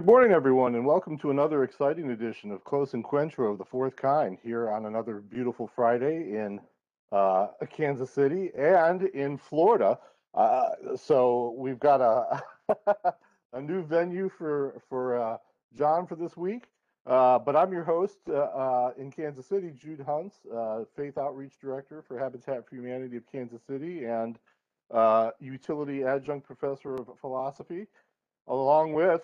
Good morning, everyone, and welcome to another exciting edition of Close Encuentro of the Fourth Kind here on another beautiful Friday in uh, Kansas City and in Florida. Uh, so we've got a a new venue for for uh, John for this week. Uh, but I'm your host uh, uh, in Kansas City, Jude Huntz, Faith Outreach Director for Habitat for Humanity of Kansas City and Utility Adjunct Professor of Philosophy, along with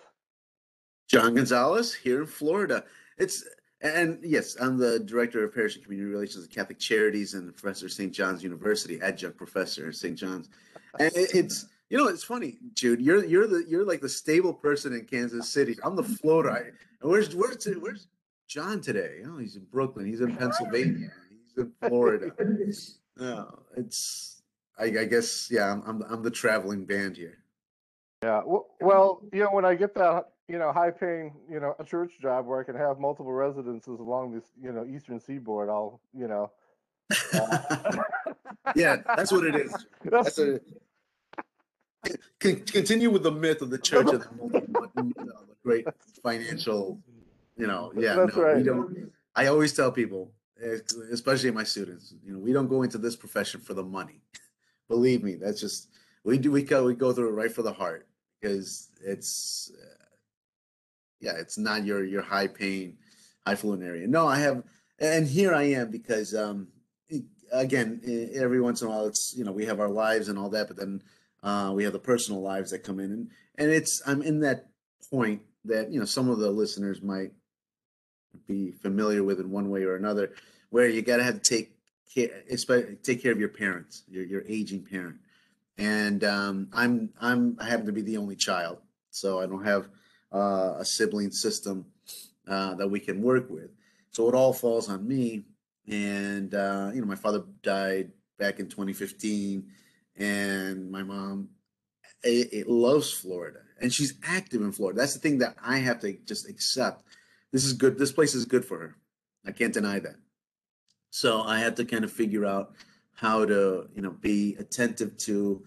John Gonzalez here in Florida. It's and yes, I'm the director of parish and community relations at Catholic Charities and professor at St. John's University, adjunct professor at St. John's. And it's you know it's funny, Jude. You're you're the you're like the stable person in Kansas City. I'm the floater. And where's where's where's John today? Oh, he's in Brooklyn. He's in Pennsylvania. He's in Florida. No, oh, it's I, I guess yeah. I'm, I'm I'm the traveling band here. Yeah. Well, you know, when I get that you know, high paying, you know, a church job where I can have multiple residences along this, you know, eastern seaboard, I'll, you know. Uh, yeah, that's what it is. That's, continue with the myth of the church of the, you know, the great financial, you know, yeah, that's no, right. we don't. I always tell people, especially my students, you know, we don't go into this profession for the money. Believe me, that's just we do. We go we go through it right for the heart because it's yeah, it's not your your high paying, high fluent area. No, I have, and here I am because um, again, every once in a while, it's you know we have our lives and all that, but then uh, we have the personal lives that come in, and and it's I'm in that point that you know some of the listeners might be familiar with in one way or another, where you got to have to take care, take care of your parents, your your aging parent, and um, I'm I'm I happen to be the only child, so I don't have uh, a sibling system uh, that we can work with. So it all falls on me. And, uh, you know, my father died back in 2015, and my mom it, it loves Florida and she's active in Florida. That's the thing that I have to just accept. This is good. This place is good for her. I can't deny that. So I had to kind of figure out how to, you know, be attentive to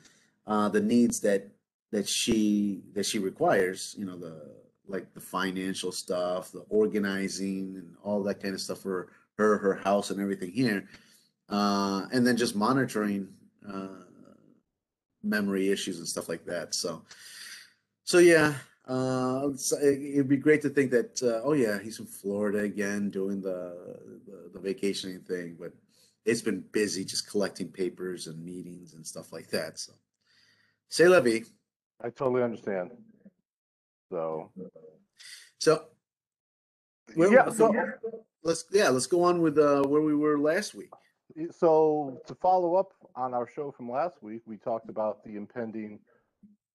uh, the needs that that she that she requires you know the like the financial stuff the organizing and all that kind of stuff for her her house and everything here uh, and then just monitoring uh, memory issues and stuff like that. So so yeah uh, it'd be great to think that uh, oh yeah he's in florida again doing the, the the vacationing thing but it's been busy just collecting papers and meetings and stuff like that so say levy I totally understand. So, so where, yeah, so let's yeah, let's go on with uh, where we were last week. So to follow up on our show from last week, we talked about the impending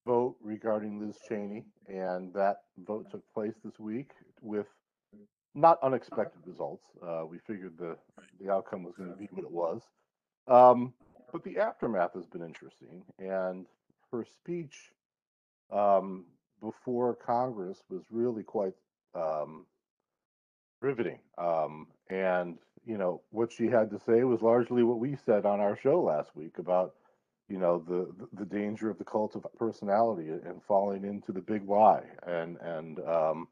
vote regarding Liz Cheney, and that vote took place this week with not unexpected results. Uh, we figured the the outcome was going to be what it was, um, but the aftermath has been interesting, and her speech um, before Congress was really quite um, riveting. Um, and, you know, what she had to say was largely what we said on our show last week about, you know, the, the danger of the cult of personality and falling into the big why. And, and um,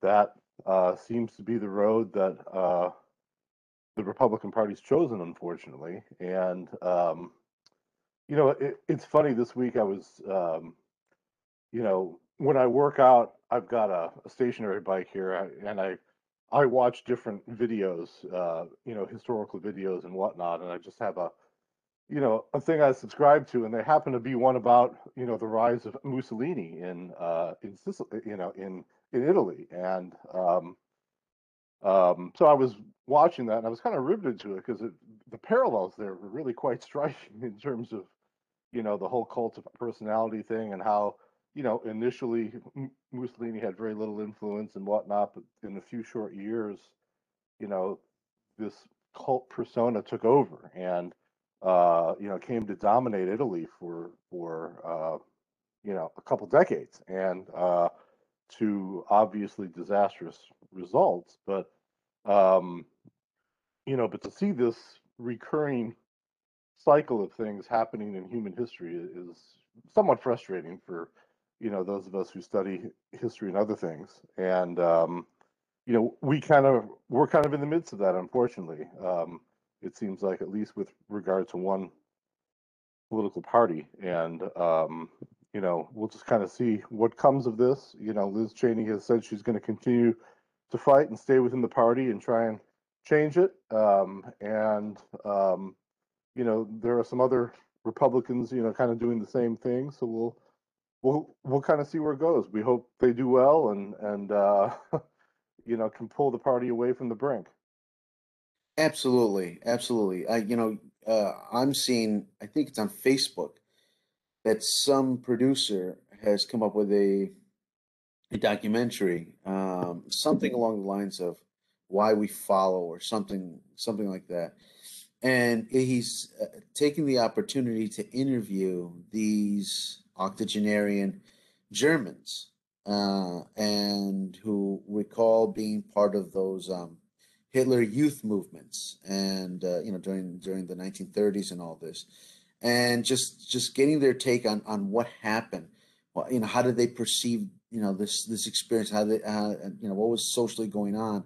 that uh, seems to be the road that uh, the Republican Party's chosen, unfortunately. And, um, you know, it, it's funny this week I was um, you know, when I work out, I've got a, a stationary bike here, and I I watch different videos, uh, you know, historical videos and whatnot, and I just have a, you know, a thing I subscribe to, and they happen to be one about, you know, the rise of Mussolini in, uh, in Sicily, you know, in in Italy, and um, um, so I was watching that, and I was kind of riveted to it because the parallels there were really quite striking in terms of, you know, the whole cult of personality thing and how you know, initially Mussolini had very little influence and whatnot, but in a few short years, you know, this cult persona took over and uh, you know came to dominate Italy for for uh, you know a couple decades. And uh, to obviously disastrous results. But um, you know, but to see this recurring cycle of things happening in human history is somewhat frustrating for you know, those of us who study history and other things. And, um, you know, we kind of, we're kind of in the midst of that, unfortunately. Um, it seems like, at least with regard to one political party. And, um, you know, we'll just kind of see what comes of this. You know, Liz Cheney has said she's going to continue to fight and stay within the party and try and change it. Um, and, um, you know, there are some other Republicans, you know, kind of doing the same thing. So we'll, we'll, we'll kind of see where it goes. We hope they do well and, and, uh, you know, can pull the party away from the brink. Absolutely. Absolutely. I, you know, uh, I'm seeing, I think it's on Facebook that some producer has come up with a, a documentary, um, something along the lines of why we follow or something, something like that. And he's uh, taking the opportunity to interview these octogenarian Germans uh, and who recall being part of those um, Hitler youth movements and uh, you know during during the 1930s and all this and just just getting their take on on what happened. Well, you know how did they perceive you know this this experience? How they uh, you know what was socially going on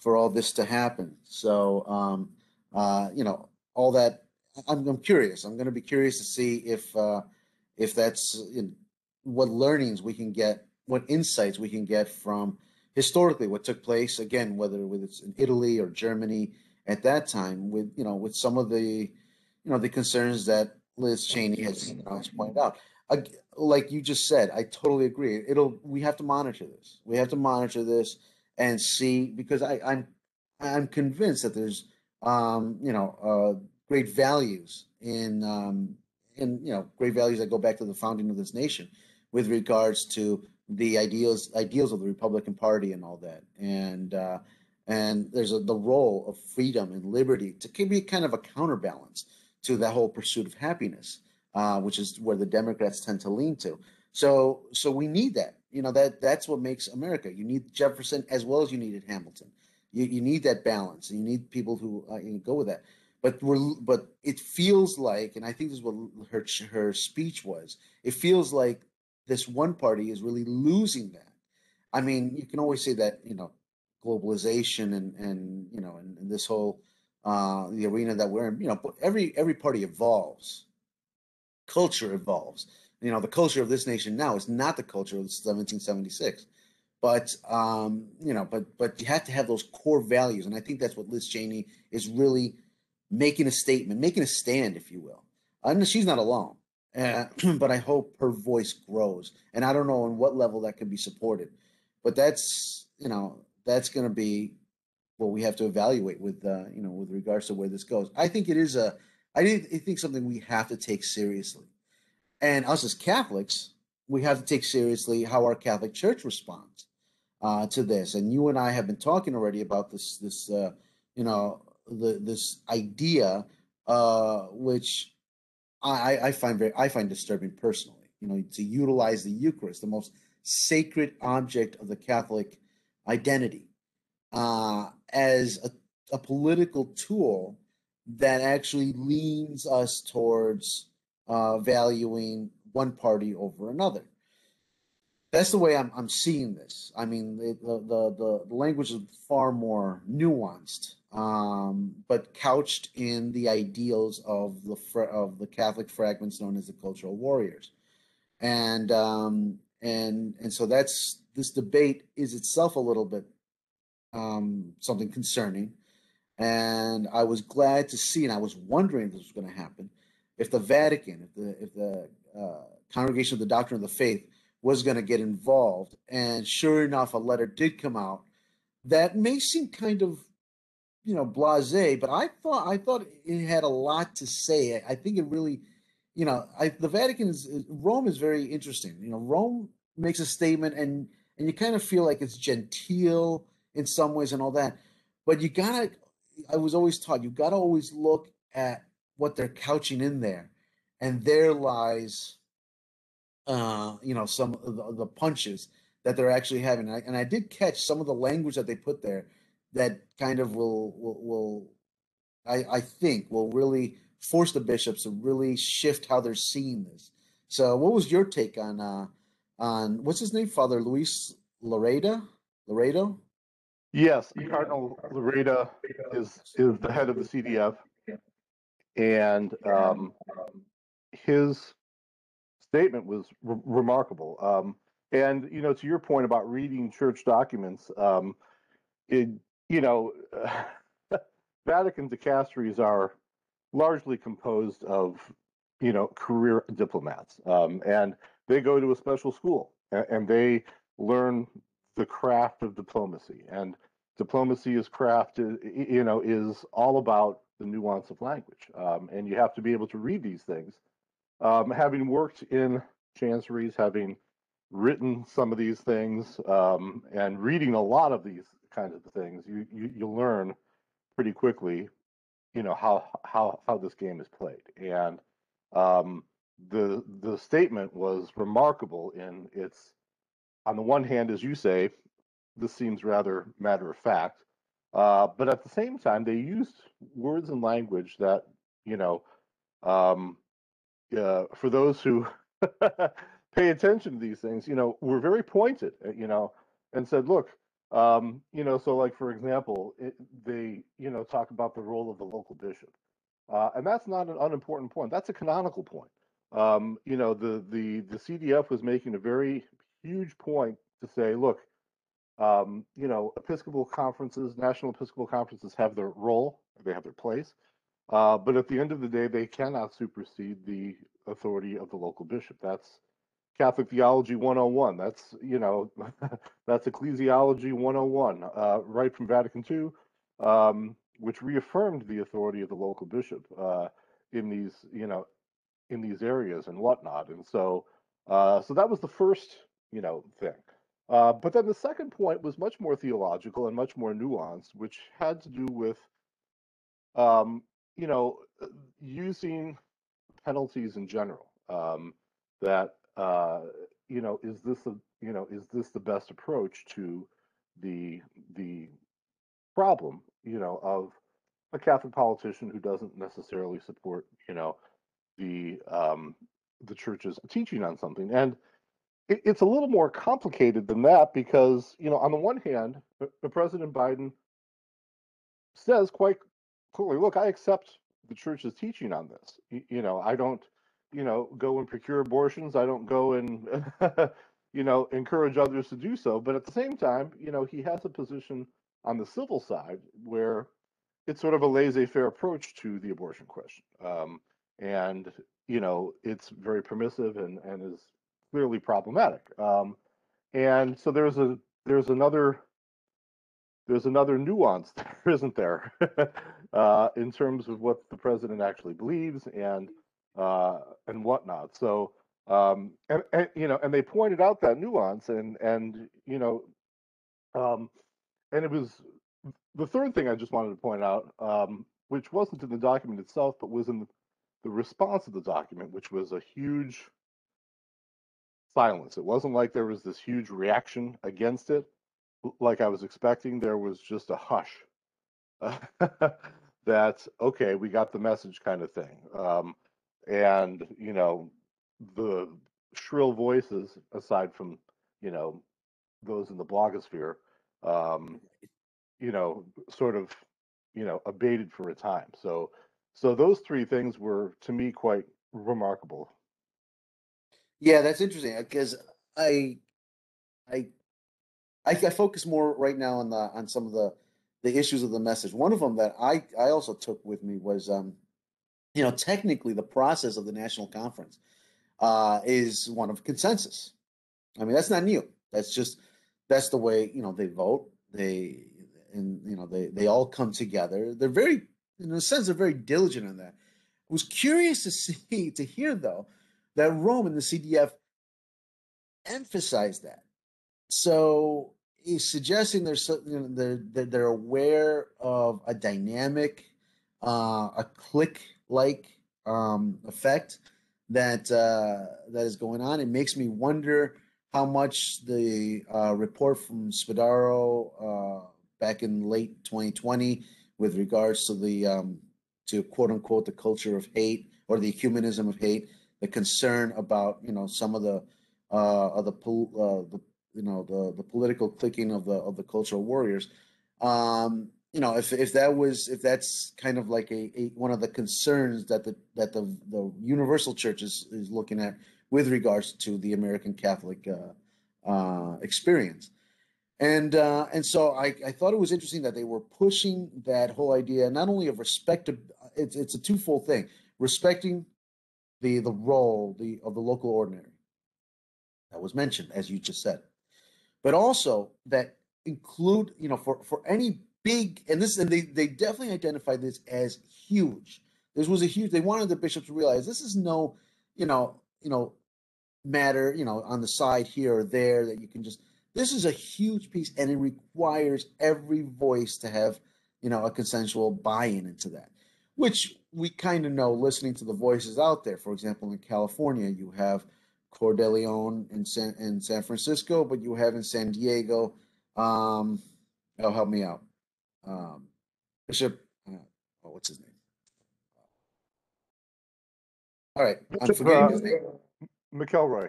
for all this to happen? So um uh you know all that i'm, I'm curious. I'm going to be curious to see if uh if that's you know, what learnings we can get what insights we can get from historically what took place again whether with it's in italy or germany at that time with you know with some of the you know, the concerns that Liz Cheney has, you know, has pointed out. like you just said, I totally agree. It'll we have to monitor this. We have to monitor this and see because I, I'm I'm convinced that there's um, you know uh, great values in um, in you know great values that go back to the founding of this nation with regards to the ideals ideals of the Republican Party and all that and uh, and there's a, the role of freedom and liberty to be kind of a counterbalance to that whole pursuit of happiness, uh, which is where the Democrats tend to lean to. So, so we need that. You know that that's what makes America. You need Jefferson as well as you needed Hamilton. You you need that balance, and you need people who uh, go with that. But we're but it feels like, and I think this is what her her speech was. It feels like this one party is really losing that. I mean, you can always say that you know globalization and and you know and, and this whole uh, the arena that we're in. You know, every every party evolves. Culture evolves. You know, the culture of this nation now is not the culture of 1776. But um, you know, but but you have to have those core values, and I think that's what Liz Cheney is really making a statement, making a stand, if you will. Know she's not alone, uh, but I hope her voice grows, and I don't know on what level that can be supported, but that's you know that's going to be what we have to evaluate with uh, you know with regards to where this goes. I think it is a I think something we have to take seriously, and us as Catholics, we have to take seriously how our Catholic Church responds uh, to this. And you and I have been talking already about this this uh, you know the this idea uh, which I, I find very I find disturbing personally. You know, to utilize the Eucharist, the most sacred object of the Catholic identity, uh, as a, a political tool that actually leans us towards uh, valuing one party over another. That's the way I'm, I'm seeing this. I mean, the, the, the, language is far more nuanced, um, but couched in the ideals of the of the Catholic fragments known as the cultural warriors, and um, and and so that's this debate is itself a little bit um, something concerning. And I was glad to see, and I was wondering if this was going to happen, if the Vatican, if the if the uh, Congregation of the Doctrine of the Faith was going to get involved. And sure enough, a letter did come out that may seem kind of, you know, blasé, but I thought I thought it had a lot to say. I think it really, you know, I, the Vatican is Rome is very interesting. You know, Rome makes a statement, and and you kind of feel like it's genteel in some ways and all that. But you gotta, I was always taught, you gotta always look at what they're couching in there. And there lies, uh, you know, some of the, the punches that they're actually having. And I, and I, did catch some of the language that they put there that kind of will, will, will I, I think, will really force the bishops to really shift how they're seeing this. So, what was your take on uh, on what's his name, Father Luis Lareda, Laredo. Yes, Cardinal Ladaria is is the head of the CDF, and um, his statement was re- remarkable. Um, and you know, to your point about reading church documents, um, it you know, Vatican dicasteries are largely composed of you know career diplomats, um, and they go to a special school and, and they learn the craft of diplomacy. And diplomacy is craft, you know, is all about the nuance of language, um, and you have to be able to read these things. Um, having worked in chanceries, having written some of these things, um, and reading a lot of these kinds of things, you, you you learn pretty quickly, you know how how how this game is played, and um, the the statement was remarkable in its on the one hand, as you say, this seems rather matter of fact, uh, but at the same time, they used words and language that you know, um, uh, for those who pay attention to these things, you know, were very pointed, uh, you know, and said, look, um, you know, so like for example, it, they you know talk about the role of the local bishop, uh, and that's not an unimportant point. That's a canonical point. Um, you know, the the the CDF was making a very huge point to say, look, um, you know, Episcopal conferences, national Episcopal conferences have their role, they have their place, uh, but at the end of the day, they cannot supersede the authority of the local bishop. That's Catholic Theology 101. That's, you know, that's Ecclesiology 101, uh, right from Vatican II, um, which reaffirmed the authority of the local bishop uh, in these, you know, in these areas and whatnot. And so, uh, so that was the first, you know, thing. Uh, but then the second point was much more theological and much more nuanced, which had to do with, um, you know, uh, using penalties in general. Um, that uh, you know, is this a you know, is this the best approach to the the problem, you know, of a Catholic politician who doesn't necessarily support, you know, the um, the church's teaching on something, and it, it's a little more complicated than that because you know, on the one hand, the President Biden says quite clearly, "Look, I accept the church's teaching on this. You, you know, I don't, you know, go and procure abortions. I don't go and." you know, encourage others to do so. But at the same time, you know, he has a position on the civil side where it's sort of a laissez-faire approach to the abortion question. Um, and you know it's very permissive and and is clearly problematic. Um, and so there's a there's another there's another nuance there, isn't there, uh, in terms of what the president actually believes and uh, and whatnot. So um, and, and you know, and they pointed out that nuance, and and you know, um, and it was the third thing I just wanted to point out, um, which wasn't in the document itself, but was in the the response of the document, which was a huge silence. It wasn't like there was this huge reaction against it, like I was expecting. There was just a hush. that okay, we got the message, kind of thing. Um, and you know, the shrill voices, aside from you know those in the blogosphere, um, you know, sort of you know abated for a time. So so those three things were to me quite remarkable. Yeah, that's interesting because I, I, I, I focus more right now on the on some of the the issues of the message. One of them that I I also took with me was um, you know, technically the process of the national conference uh, is one of consensus. I mean, that's not new. That's just that's the way you know they vote. They and you know they they all come together. They're very in a sense, they're very diligent in that. I was curious to see, to hear though, that Rome and the CDF emphasize that. So he's suggesting there's you know, they're, they're aware of a dynamic, uh, a clique-like um, effect that uh, that is going on. It makes me wonder how much the uh, report from Spadaro uh, back in late 2020 with regards to the um, to quote unquote the culture of hate or the humanism of hate, the concern about you know some of the uh, of the uh, the you know the the political clicking of the of the cultural warriors. Um, you know, if if that was if that's kind of like a, a one of the concerns that the that the the universal church is is looking at with regards to the American Catholic uh, uh, experience. And uh, and so I, I thought it was interesting that they were pushing that whole idea not only of respect. It's it's a twofold thing: respecting the the role the of the local ordinary that was mentioned, as you just said, but also that include you know for for any big and this and they they definitely identified this as huge. This was a huge. They wanted the bishops to realize this is no you know you know matter you know on the side here or there that you can just. This is a huge piece, and it requires every voice to have you know a consensual buy-in into that, which we kind of know listening to the voices out there. For example, in California, you have Cordileone in San, in San Francisco, but you have in San Diego. Um, oh, help me out. Um, Bishop, uh, oh, what's his name? All right, I'm forgetting his name. McElroy.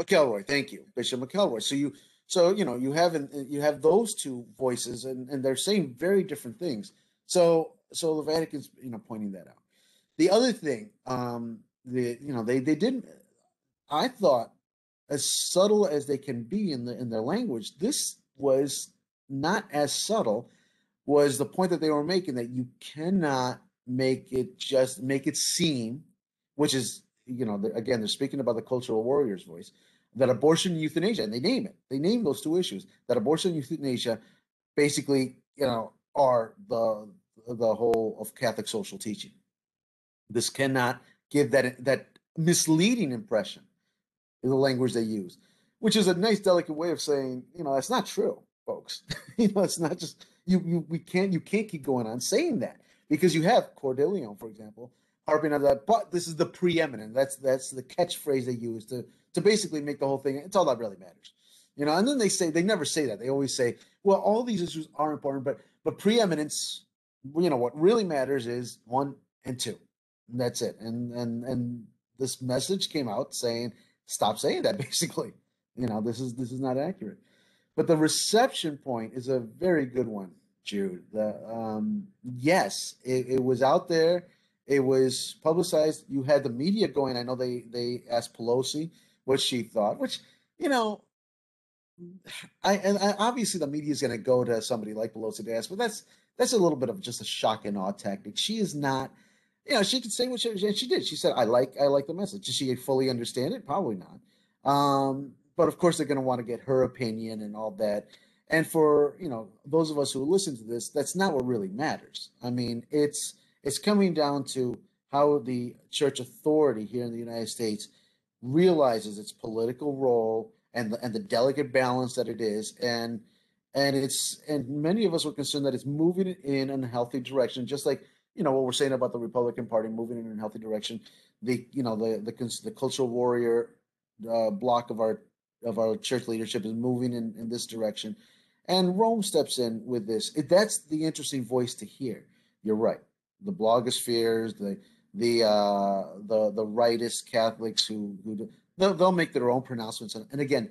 McElroy, thank you, Bishop McElroy. So you, so you know, you have you have those two voices, and and they're saying very different things. So so the Vatican's you know pointing that out. The other thing, um, the you know they they didn't. I thought, as subtle as they can be in the in their language, this was not as subtle. Was the point that they were making that you cannot make it just make it seem, which is you know again they're speaking about the cultural warriors voice that abortion and euthanasia and they name it they name those two issues that abortion and euthanasia basically you know are the the whole of Catholic social teaching. This cannot give that that misleading impression in the language they use, which is a nice, delicate way of saying, you know, that's not true, folks. you know, it's not just you. You we can't you can't keep going on saying that because you have Cordileone, for example, harping on that. But this is the preeminent. That's that's the catchphrase they use to to basically make the whole thing. It's all that really matters. You know, and then they say they never say that. They always say, well, all these issues are important, but but preeminence you know what really matters is one and two and that's it. And and and this message came out saying stop saying that basically. You know this is this is not accurate. But the reception point is a very good one jude. The um yes it, it was out there. It was publicized. You had the media going. I know they they asked pelosi what she thought which you know I and I, obviously the media is going to go to somebody like Pelosi to ask, but that's that's a little bit of just a shock and awe tactic. She is not, you know, she could say what she, and she did. She said, "I like, I like the message." Does she fully understand it? Probably not. Um, but of course, they're going to want to get her opinion and all that. And for you know those of us who listen to this, that's not what really matters. I mean, it's it's coming down to how the church authority here in the United States realizes its political role and the, and the delicate balance that it is, and and it's and many of us were concerned that it's moving in a healthy direction, just like you know what we're saying about the Republican Party moving in a healthy direction. The you know the the, the cultural warrior uh, block of our of our church leadership is moving in, in this direction, and Rome steps in with this. It, that's the interesting voice to hear. You're right. The blogospheres, the the uh, the the rightist Catholics who who do, they'll, they'll make their own pronouncements, and again,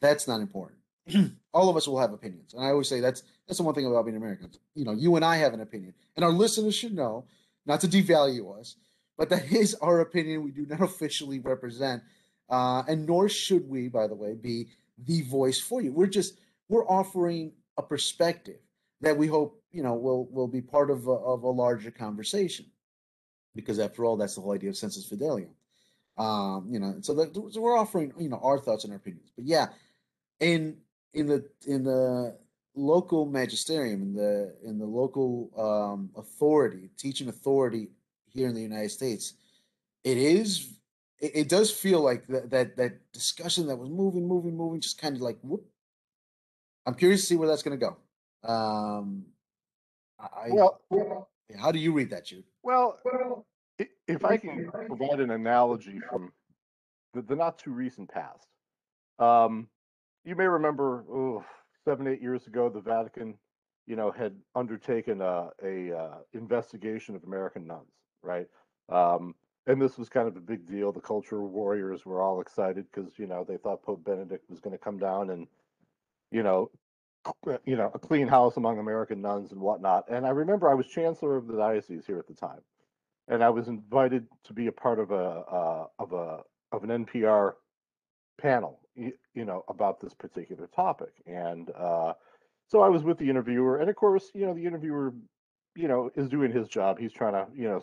that's not important all of us will have opinions. And I always say that's that's the one thing about being Americans. You know, you and I have an opinion. And our listeners should know, not to devalue us, but that is our opinion. We do not officially represent, uh, and nor should we, by the way, be the voice for you. We're just we're offering a perspective that we hope you know will will be part of a, of a larger conversation, because after all, that's the whole idea of sensus fidelium. Um, you know, so, that, so we're offering you know our thoughts and our opinions. But yeah, in in the in the local magisterium in the in the local um, authority teaching authority here in the united states it is it, it does feel like that, that that discussion that was moving moving moving just kind of like whoop. I'm curious to see where that's going to go. Um I, well how do you read that jude? Well if i can provide an analogy from the, the not too recent past um you may remember oh, seven, eight years ago, the Vatican, you know, had undertaken a, a uh, investigation of American nuns, right? Um, and this was kind of a big deal. The culture warriors were all excited because you know they thought Pope Benedict was going to come down and you know you know a clean house among American nuns and whatnot. And I remember I was chancellor of the diocese here at the time, and I was invited to be a part of a uh, of a of an NPR panel, you, you, know, about this particular topic. And uh, so I was with the interviewer, and of course, you know, the interviewer, you know, is doing his job. He's trying to, you know,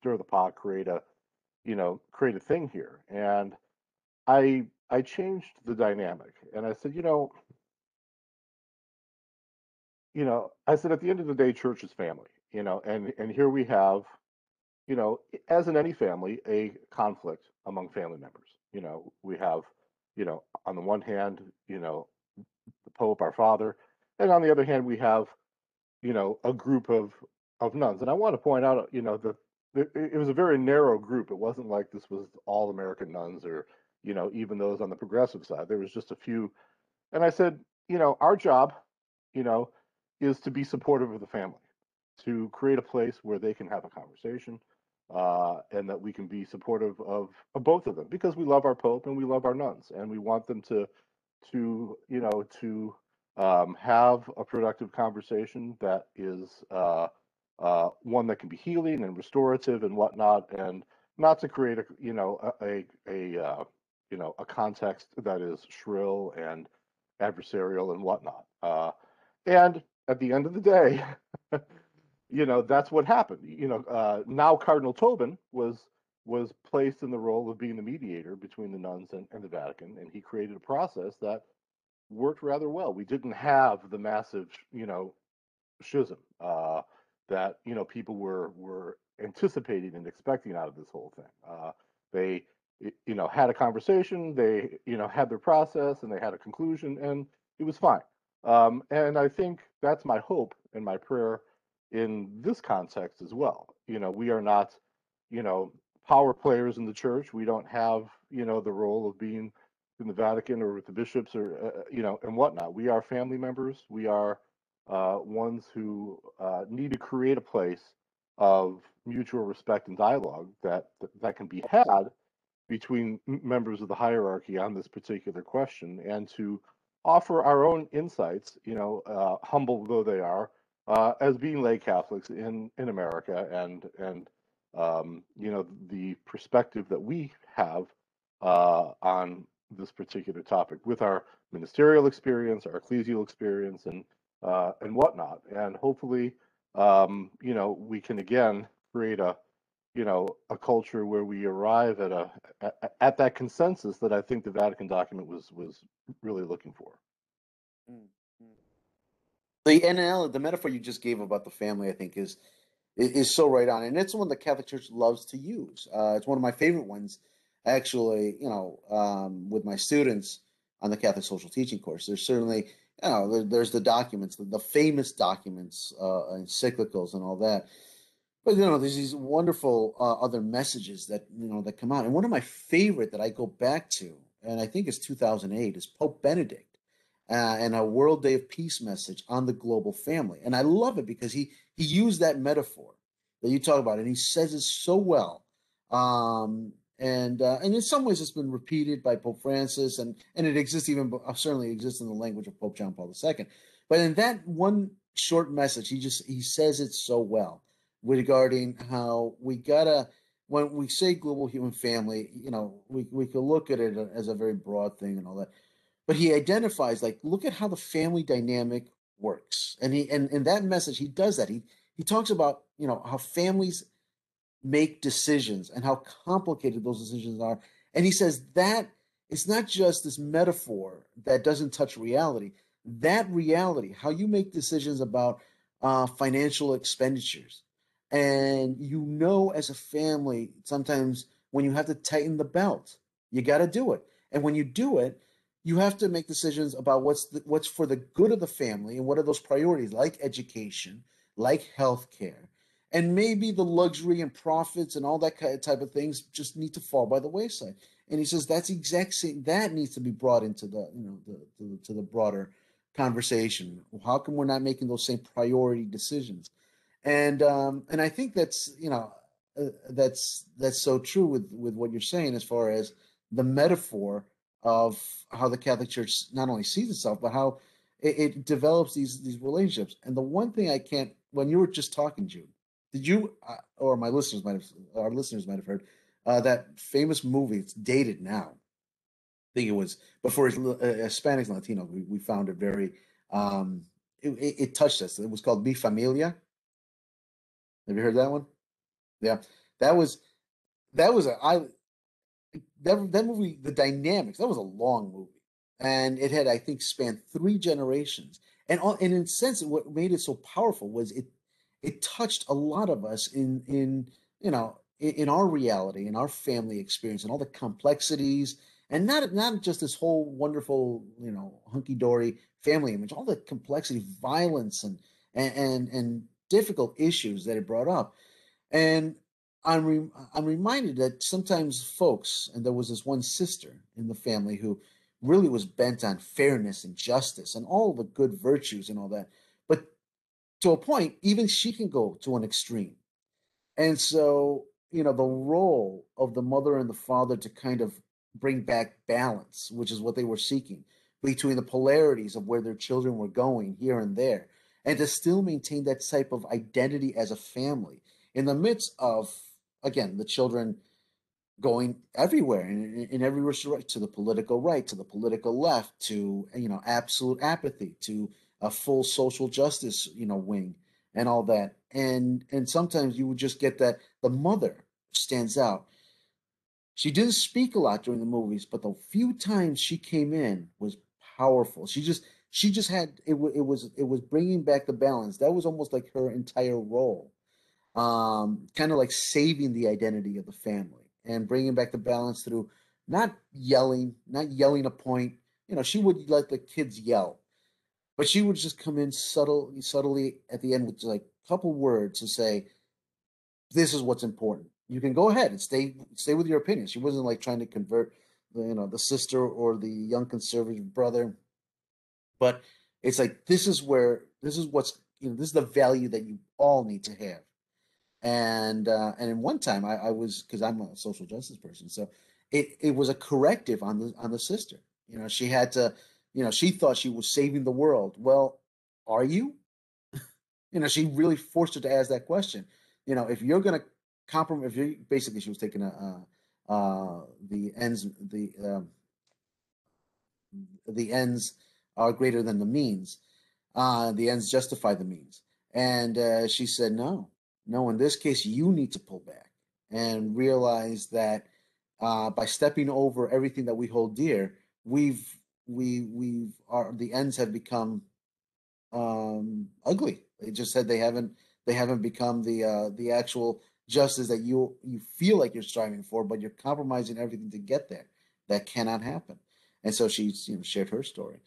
stir the pot, create a, you know, create a thing here. And I I changed the dynamic, and I said, you know, you know, I said at the end of the day, church is family, you know, and and here we have, you know, as in any family, a conflict among family members. You know, we have, you know, on the one hand, you know, the Pope, our father, and on the other hand, we have, you know, a group of of nuns. And I want to point out, you know, that it was a very narrow group. It wasn't like this was all American nuns or, you know, even those on the progressive side. There was just a few. And I said, you know, our job, you know, is to be supportive of the family, to create a place where they can have a conversation, uh, and that we can be supportive of, of both of them because we love our pope and we love our nuns, and we want them to, to you know, to um, have a productive conversation that is uh, uh, one that can be healing and restorative and whatnot, and not to create a you know a a, a uh, you know a context that is shrill and adversarial and whatnot. Uh, and at the end of the day, you know that's what happened. You know uh, now Cardinal Tobin was was placed in the role of being the mediator between the nuns and, and the Vatican, and he created a process that worked rather well. We didn't have the massive, you know, schism uh, that you know people were were anticipating and expecting out of this whole thing. Uh, they, you know, had a conversation. They, you know, had their process and they had a conclusion, and it was fine. Um, and I think that's my hope and my prayer in this context as well. You know, we are not, you know, power players in the church. We don't have, you know, the role of being in the Vatican or with the bishops or uh, uh, you know and whatnot. We are family members. We are uh, ones who uh, need to create a place of mutual respect and dialogue that that can be had between members of the hierarchy on this particular question, and to offer our own insights. You know, uh, humble though they are, uh, as being lay Catholics in in America, and and um, you know the perspective that we have on this particular topic with our ministerial experience, our ecclesial experience, and uh, and whatnot. And hopefully, um, you know, we can again create a you know a culture where we arrive at a at, at that consensus that I think the Vatican document was was really looking for. Mm-hmm. The NL, the metaphor you just gave about the family, I think is is so right on, and it's one the Catholic Church loves to use. Uh, it's one of my favorite ones actually, you know, um, with my students on the Catholic social teaching course, there's certainly, you know, there, there's the documents, the, the famous documents, uh, encyclicals and all that. But you know, there's these wonderful uh, other messages that you know that come out, and one of my favorite that I go back to, and I think it's 2008, is Pope Benedict uh, and a World Day of Peace message on the global family, and I love it because he he used that metaphor that you talk about, and he says it so well. Um, and uh, and in some ways it's been repeated by Pope Francis, and and it exists even uh, certainly exists in the language of Pope John Paul II. But in that one short message, he just he says it so well regarding how we gotta when we say global human family, you know, we we could look at it as a very broad thing and all that, but he identifies like look at how the family dynamic works, and he and in that message he does that he he talks about you know how families make decisions and how complicated those decisions are. And he says that it's not just this metaphor that doesn't touch reality. That reality, how you make decisions about uh, financial expenditures, and you know as a family sometimes when you have to tighten the belt, you got to do it. And when you do it, you have to make decisions about what's the, what's for the good of the family and what are those priorities, like education, like healthcare, and maybe the luxury and profits and all that kind of type of things just need to fall by the wayside. And he says that's exact same that needs to be brought into the you know the, the to the broader conversation. How come we're not making those same priority decisions? And um, and I think that's you know uh, that's that's so true with with what you're saying as far as the metaphor of how the Catholic Church not only sees itself but how it, it develops these these relationships. And the one thing I can't when you were just talking, Jude, did you uh, or my listeners might have our listeners might have heard uh, that famous movie? It's dated now. I think it was before uh, Hispanics and Latino. We, we found it very. Um, it, it, it touched us. It was called Mi Familia. Have you heard that one? Yeah, that was that was a I that that movie. The dynamics that was a long movie, and it had I think spanned three generations. And all, and in a sense, what made it so powerful was it it touched a lot of us in in you know in, in our reality, in our family experience, and all the complexities, and not not just this whole wonderful you know hunky dory family image, all the complexity, violence, and and and, and difficult issues that it brought up. And I'm re- I'm reminded that sometimes folks, and there was this one sister in the family who really was bent on fairness and justice and all the good virtues and all that. But to a point, even she can go to an extreme. And so, you know, the role of the mother and the father to kind of bring back balance, which is what they were seeking, between the polarities of where their children were going here and there, and to still maintain that type of identity as a family in the midst of again the children going everywhere in, in every right to the political right to the political left to you know absolute apathy to a full social justice you know wing and all that. And and sometimes you would just get that the mother stands out. She didn't speak a lot during the movies but the few times she came in was powerful. She just she just had it, it was it was bringing back the balance. That was almost like her entire role um, kind of like saving the identity of the family and bringing back the balance through not yelling not yelling a point you know she would let the kids yell but she would just come in subtle subtly at the end with like a couple words to say this is what's important. You can go ahead and stay stay with your opinion. She wasn't like trying to convert the you know the sister or the young conservative brother but it's like this is where this is what's you know this is the value that you all need to have and uh, and in one time I, I was because I'm a social justice person, so it it was a corrective on the on the sister. You know, she had to, you know, she thought she was saving the world. Well, are you? you know, she really forced her to ask that question. You know, if you're gonna compromise, if you basically she was taking a uh, uh, the ends the um, the ends are greater than the means. Uh, the ends justify the means. And uh, she said, no, no, in this case, you need to pull back and realize that uh, by stepping over everything that we hold dear, we've we we've our the ends have become um, ugly. They just said they haven't they haven't become the uh, the actual justice that you you feel like you're striving for, but you're compromising everything to get there. That cannot happen. And so she you know shared her story.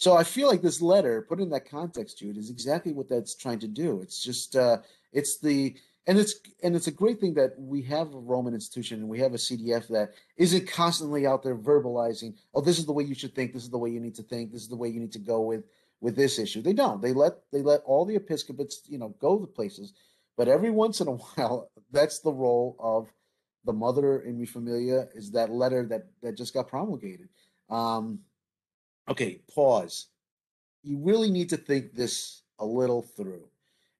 So I feel like this letter, put in that context, Jude, is exactly what that's trying to do. It's just uh, it's the and it's and it's a great thing that we have a Roman institution and we have a CDF that isn't constantly out there verbalizing, oh, this is the way you should think, this is the way you need to think, this is the way you need to go with with this issue. They don't. They let they let all the episcopates, you know, go the places. But every once in a while, that's the role of the mother in Mi Familia is that letter that that just got promulgated. Um, okay, pause. You really need to think this a little through.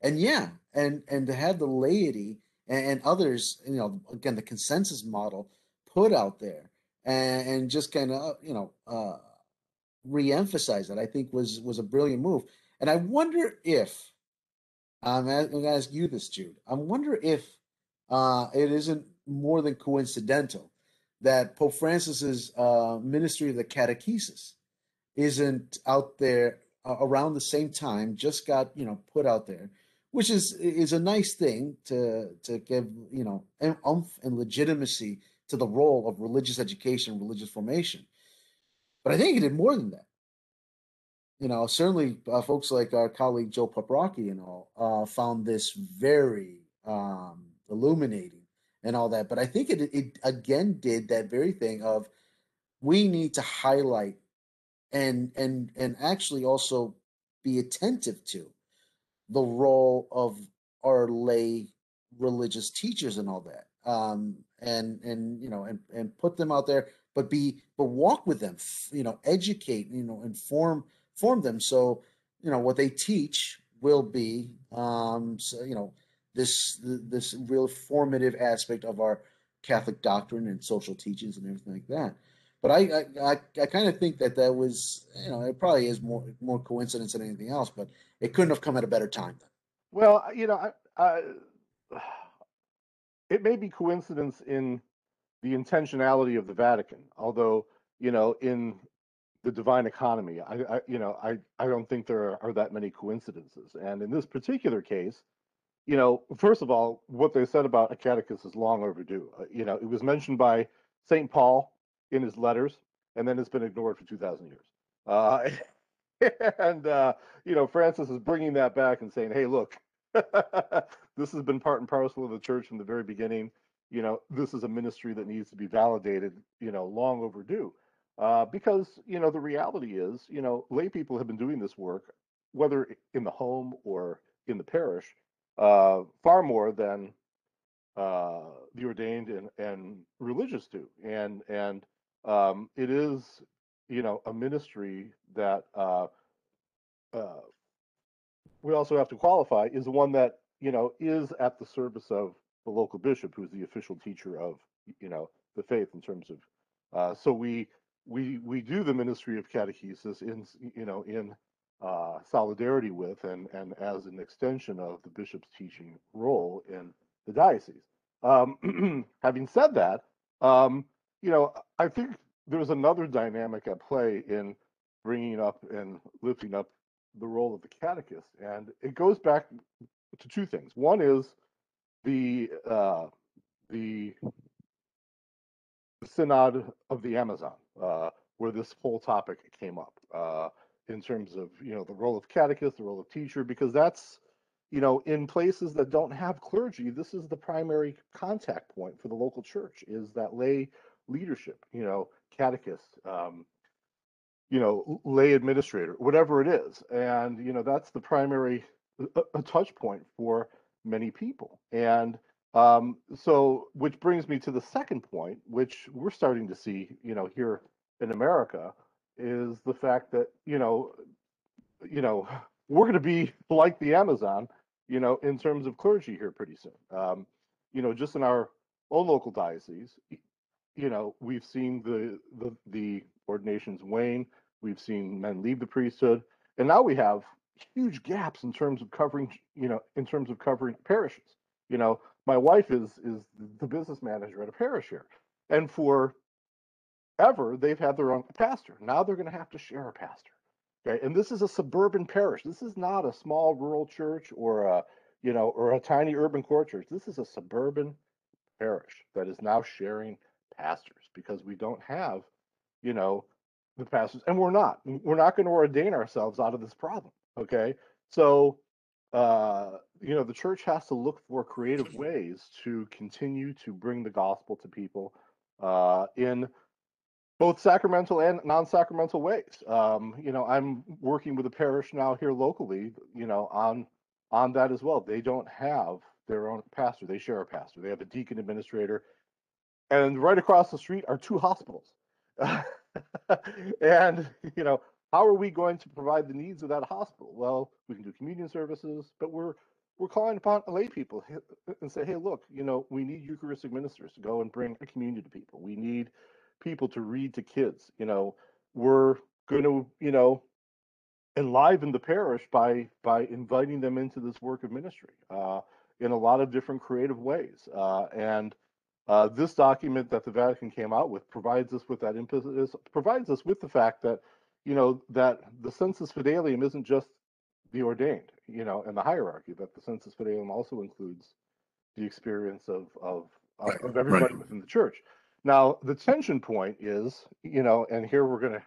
And yeah, and and to have the laity and, and others, you know, again the consensus model put out there and, and just kind of you know uh, re-emphasize that I think was was a brilliant move. And I wonder if I'm going to ask you this, Jude. I wonder if uh, it isn't more than coincidental that Pope Francis's uh, ministry of the catechesis isn't out there uh, around the same time, just got you know put out there, which is is a nice thing to to give you know umph and legitimacy to the role of religious education, religious formation. But I think he did more than that. You know, certainly uh, folks like our colleague Joe Paprocki and all uh, found this very um, illuminating and all that. But I think it it again did that very thing of we need to highlight and and and actually also be attentive to the role of our lay religious teachers and all that um and and you know and and put them out there but be but walk with them you know educate you know inform form them. So you know what they teach will be um so you know this this real formative aspect of our catholic doctrine and social teachings and everything like that but i i i, I kind of think that that was you know it probably is more more coincidence than anything else but it couldn't have come at a better time then well you know i, I it may be coincidence in the intentionality of the Vatican, although you know in the divine economy, I, I you know I I don't think there are, are, that many coincidences. And in this particular case, you know, first of all, what they said about a catechist is long overdue. Uh, you know, it was mentioned by Saint Paul in his letters, and then it's been ignored for two thousand years. Uh, and uh, you know, Francis is bringing that back and saying, "Hey, look, this has been part and parcel of the church from the very beginning. You know, this is a ministry that needs to be validated, you know, long overdue. Uh, because, you know, the reality is, you know, lay people have been doing this work, whether in the home or in the parish, uh, far more than uh, the ordained and, and religious do. And, and um, it is, you know, a ministry that uh, uh, we also have to qualify is one that you know is at the service of the local bishop, who's the official teacher of you know the faith in terms of. Uh, so we we we do the ministry of catechesis in you know in uh, solidarity with and and as an extension of the bishop's teaching role in the diocese. Um, having said that, um, you know I think there's another dynamic at play in bringing up and lifting up the role of the catechist, and it goes back to two things. One is the uh, the synod of the Amazon, uh, where this whole topic came up uh, in terms of you know the role of catechist, the role of teacher, because that's you know in places that don't have clergy, this is the primary contact point for the local church is that lay leadership, you know, catechist. Um, you know, lay administrator, whatever it is. And, you know, that's the primary a, a touch point for many people. And um, so, which brings me to the second point, which we're starting to see, you know, here in America, is the fact that, you know, you know, we're going to be like the Amazon, you know, in terms of clergy here pretty soon. Um, you know, just in our own local diocese, you know, we've seen the the the ordinations wane. We've seen men leave the priesthood, and now we have huge gaps in terms of covering, you know, in terms of covering parishes. You know, my wife is is the business manager at a parish here, and for ever they've had their own pastor. Now they're going to have to share a pastor. Okay, and this is a suburban parish. This is not a small rural church or a you know or a tiny urban core church. This is a suburban parish that is now sharing pastors because we don't have you know the pastors, and we're not. We're not going to ordain ourselves out of this problem. Okay, so uh, you know the church has to look for creative ways to continue to bring the gospel to people uh, in both sacramental and non-sacramental ways. Um, you know, I'm working with a parish now here locally. You know, on on that as well. They don't have their own pastor; they share a pastor. They have a deacon administrator, and right across the street are two hospitals. and you know, how are we going to provide the needs of that hospital? Well, we can do communion services, but we're we're calling upon lay people and say, hey, look, you know, we need Eucharistic ministers to go and bring a communion to people. We need people to read to kids. You know, we're going to, you know, enliven the parish by by inviting them into this work of ministry uh, in a lot of different creative ways. Uh, and uh, this document that the Vatican came out with provides us with that impetus, provides us with the fact that, you know, that the sensus fidelium isn't just the ordained, you know, and the hierarchy, but the sensus fidelium also includes the experience of of, right, of everybody right. within the church. Now, the tension point is, you know, and here we're going to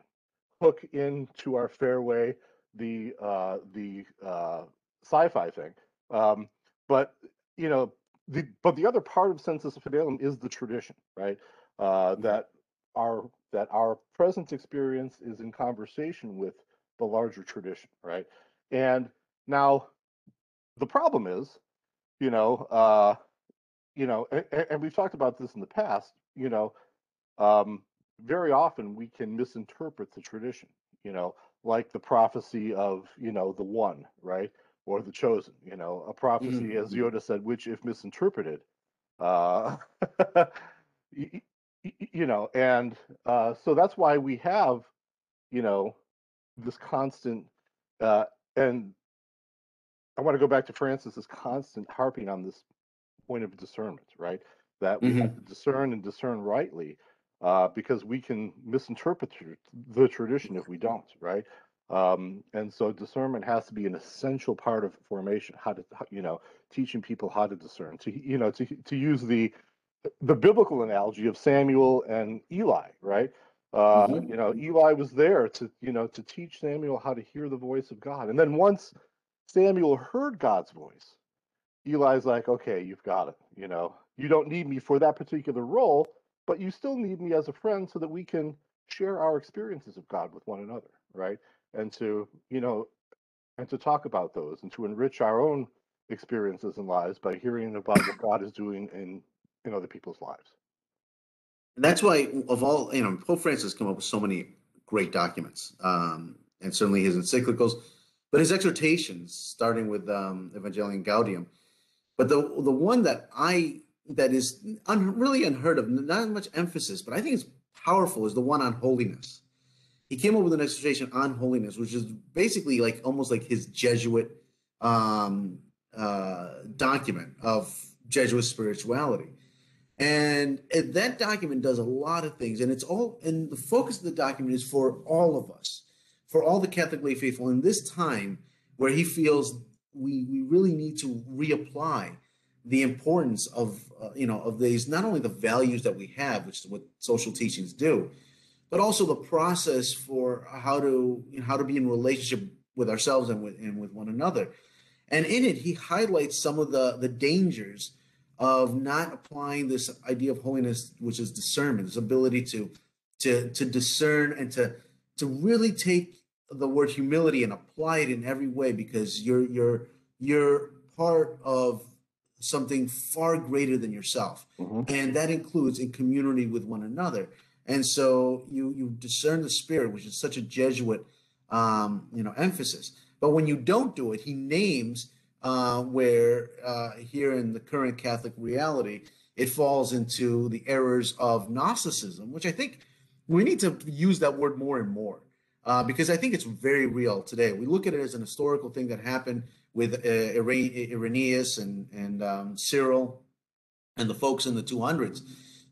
hook into our fairway the uh, the uh, sci-fi thing, um, but you know, the but the other part of sensus fidelium is the tradition, right? Uh, that our that our present experience is in conversation with the larger tradition, right? And now the problem is, you know, uh, you know, and, and, we've talked about this in the past, you know, um, very often we can misinterpret the tradition, you know, like the prophecy of, you know, the one, right? Or the chosen, you know, a prophecy, mm-hmm. as Yoda said, which, if misinterpreted, uh, you, you know, and uh, so that's why we have, you know, this constant, uh, and I want to go back to Francis's constant harping on this point of discernment, right? That we mm-hmm. have to discern and discern rightly, uh, because we can misinterpret the tradition if we don't, right? Um, and so discernment has to be an essential part of formation. How to, you know, teaching people how to discern. To you know, to to use the the biblical analogy of Samuel and Eli, right? Uh, mm-hmm. You know, Eli was there to you know to teach Samuel how to hear the voice of God, and then once Samuel heard God's voice, Eli's like, okay, you've got it. You know, you don't need me for that particular role, but you still need me as a friend so that we can share our experiences of God with one another, right? And to, you know, and to talk about those and to enrich our own experiences and lives by hearing about what God is doing in in other people's lives. And that's why, of all, you know, Pope Francis come up with so many great documents, um, and certainly his encyclicals, but his exhortations, starting with um, Evangelii Gaudium. But the the one that I that is un, really unheard of, not much emphasis, but I think it's powerful, is the one on holiness. He came up with an exhortation on holiness, which is basically like almost like his Jesuit um, uh, document of Jesuit spirituality. And that document does a lot of things, and it's all, and the focus of the document is for all of us, for all the Catholic lay faithful in this time where he feels we, we really need to reapply the importance of uh, you know of these not only the values that we have which is what social teachings do but also the process for how to you know, how to be in relationship with ourselves and with and with one another. And in it he highlights some of the the dangers of not applying this idea of holiness which is discernment this ability to to to discern and to to really take the word humility and apply it in every way because you're you're you're part of something far greater than yourself. Mm-hmm. And that includes in community with one another. And so you you discern the spirit, which is such a Jesuit um, you know emphasis. But when you don't do it, he names uh, where uh, here in the current Catholic reality, it falls into the errors of Gnosticism, which I think we need to use that word more and more uh, because I think it's very real today. We look at it as an historical thing that happened with uh, Irenaeus and and um, Cyril and the folks in the 200s,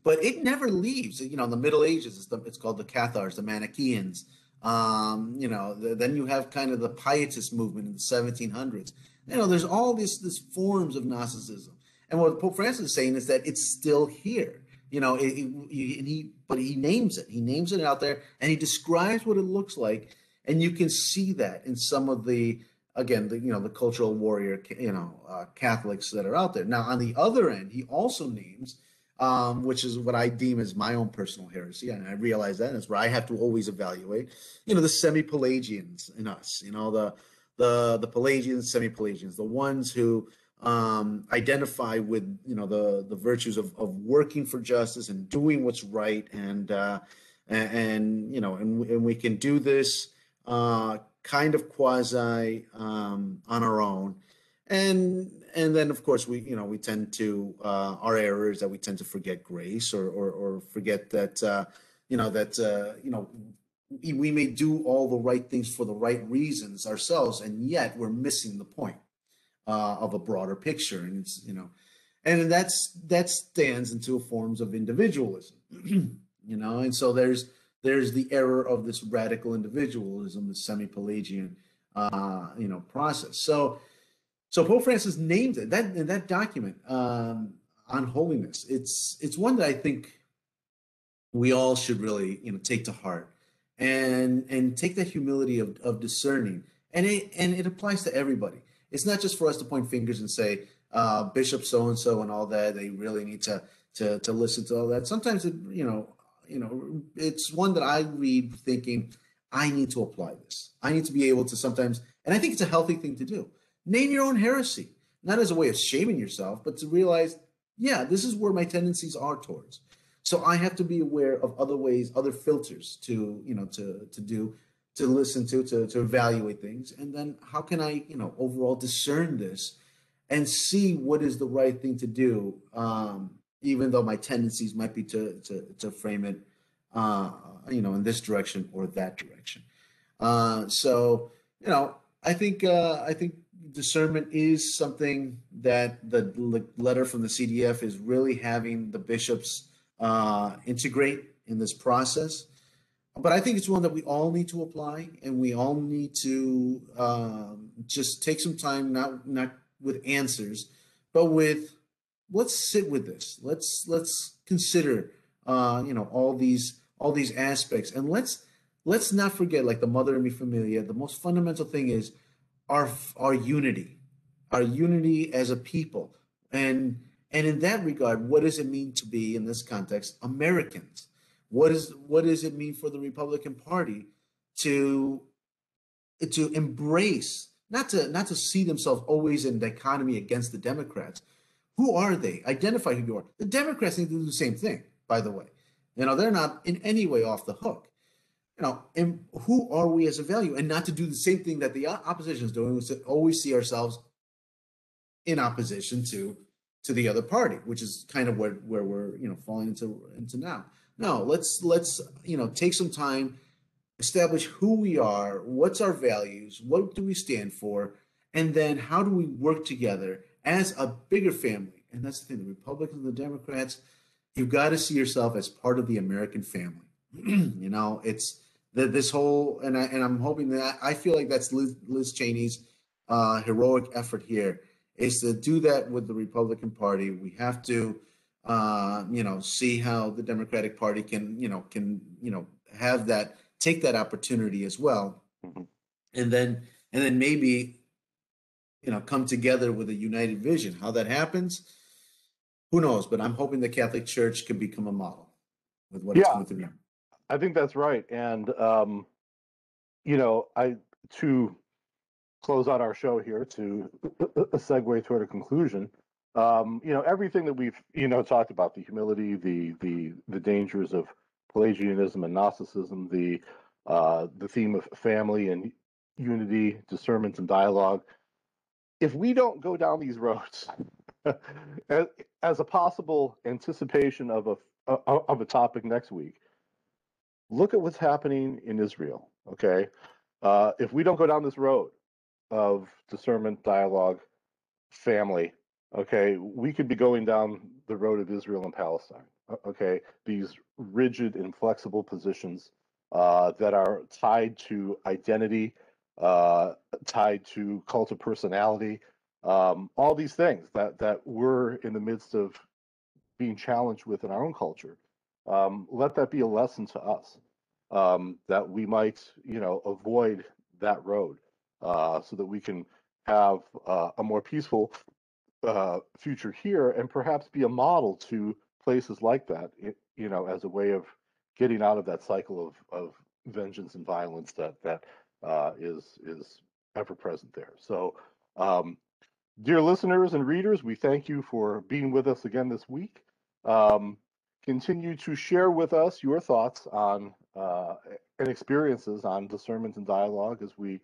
but it never leaves. You know, in the Middle Ages, it's, the, it's called the Cathars, the Manichaeans. Um, you know, the, then you have kind of the Pietist movement in the 1700s. You know, there's all these these forms of Gnosticism, and what Pope Francis is saying is that it's still here. You know, it, it, he but he names it. He names it out there, and he describes what it looks like, and you can see that in some of the again, the you know the cultural warrior, you know, uh, Catholics that are out there. Now, on the other end, he also names, um, which is what I deem as my own personal heresy, and I realize that is where I have to always evaluate. You know, the semi-Pelagians in us. You know, the the the Pelagians, semi-Pelagians, the ones who um, identify with you know the the virtues of of working for justice and doing what's right, and uh, and, and you know, and and we can do this. Uh, kind of quasi um, on our own, and and then of course we you know we tend to uh, our errors that we tend to forget grace or or, or forget that uh, you know that uh, you know we may do all the right things for the right reasons ourselves, and yet we're missing the point uh, of a broader picture, and it's you know, and that's that stands into forms of individualism, you know, and so there's there's the error of this radical individualism, the semi-Pelagian, uh, you know, process. So, so Pope Francis named it that in that document um, on holiness. It's it's one that I think we all should really you know take to heart and and take the humility of, of discerning and it and it applies to everybody it's not just for us to point fingers and say uh, bishop so and so and all that they really need to to to listen to all that sometimes it you know you know, it's one that I read thinking, I need to apply this. I need to be able to sometimes, and I think it's a healthy thing to do. Name your own heresy, not as a way of shaming yourself, but to realize yeah, this is where my tendencies are towards. So I have to be aware of other ways, other filters to, you know, to to do, to listen to, to to evaluate things. And then how can I, you know, overall discern this and see what is the right thing to do, um, even though my tendencies might be to to to frame it uh, you know, in this direction or that direction. Uh, so, you know, I think uh, I think discernment is something that the letter from the CDF is really having the bishops uh, integrate in this process. But I think it's one that we all need to apply, and we all need to um, just take some time, not not with answers, but with let's sit with this. Let's let's consider, uh, you know, all these all these aspects, and let's let's not forget, like the mother and Mi Familia, the most fundamental thing is our our unity, our unity as a people, and and in that regard, what does it mean to be in this context Americans? What is what does it mean for the Republican Party to to embrace not to not to see themselves always in dichotomy against the Democrats. Who are they? Identify who you are. The Democrats need to do the same thing, by the way. You know, they're not in any way off the hook you know, and who are we as a value? And not to do the same thing that the opposition is doing, is to always see ourselves in opposition to to the other party, which is kind of where where we're you know falling into into now. No, let's let's you know take some time, establish who we are, what's our values, what do we stand for, and then how do we work together as a bigger family? And that's the thing: the Republicans and the Democrats, you've got to see yourself as part of the American family. you know, it's that this whole and I and I'm hoping that I feel like that's Liz, Liz Cheney's uh, heroic effort here is to do that with the Republican Party. We have to, uh, you know, see how the Democratic Party can, you know, can you know have that take that opportunity as well, mm-hmm. and then and then maybe, you know, come together with a united vision. How that happens, who knows? But I'm hoping the Catholic Church can become a model with what yeah. it's going to I think that's right. And um, you know, I to close out our show here to a segue toward a conclusion. Um, you know, everything that we've you know talked about the humility, the the the dangers of Pelagianism and Gnosticism, the uh, the theme of family and unity, discernment and dialogue. If we don't go down these roads as, a possible anticipation of a of a topic next week, look at what's happening in Israel. Okay, uh, if we don't go down this road of discernment, dialogue, family, okay, we could be going down the road of Israel and Palestine. Okay, these rigid, inflexible positions uh, that are tied to identity, uh, tied to cult of personality, um, all these things that that we're in the midst of being challenged with in our own culture um, let that be a lesson to us um, that we might, you know, avoid that road uh, so that we can have uh, a more peaceful uh, future here and perhaps be a model to places like that, you know, as a way of getting out of that cycle of, of vengeance and violence that that uh, is is ever present there. So, um, dear listeners and readers, we thank you for being with us again this week. Um, continue to share with us your thoughts on uh, and experiences on discernment and dialogue as we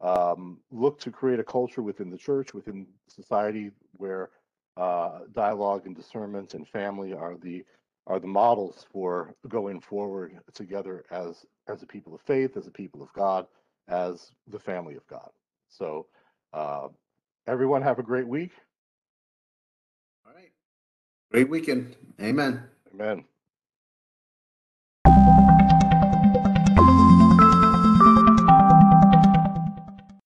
um, look to create a culture within the church, within society, where uh, dialogue and discernment and family are the are the models for going forward together as as a people of faith, as a people of God, as the family of God. So, uh, everyone have a great week. All right. Great weekend. Amen. Amen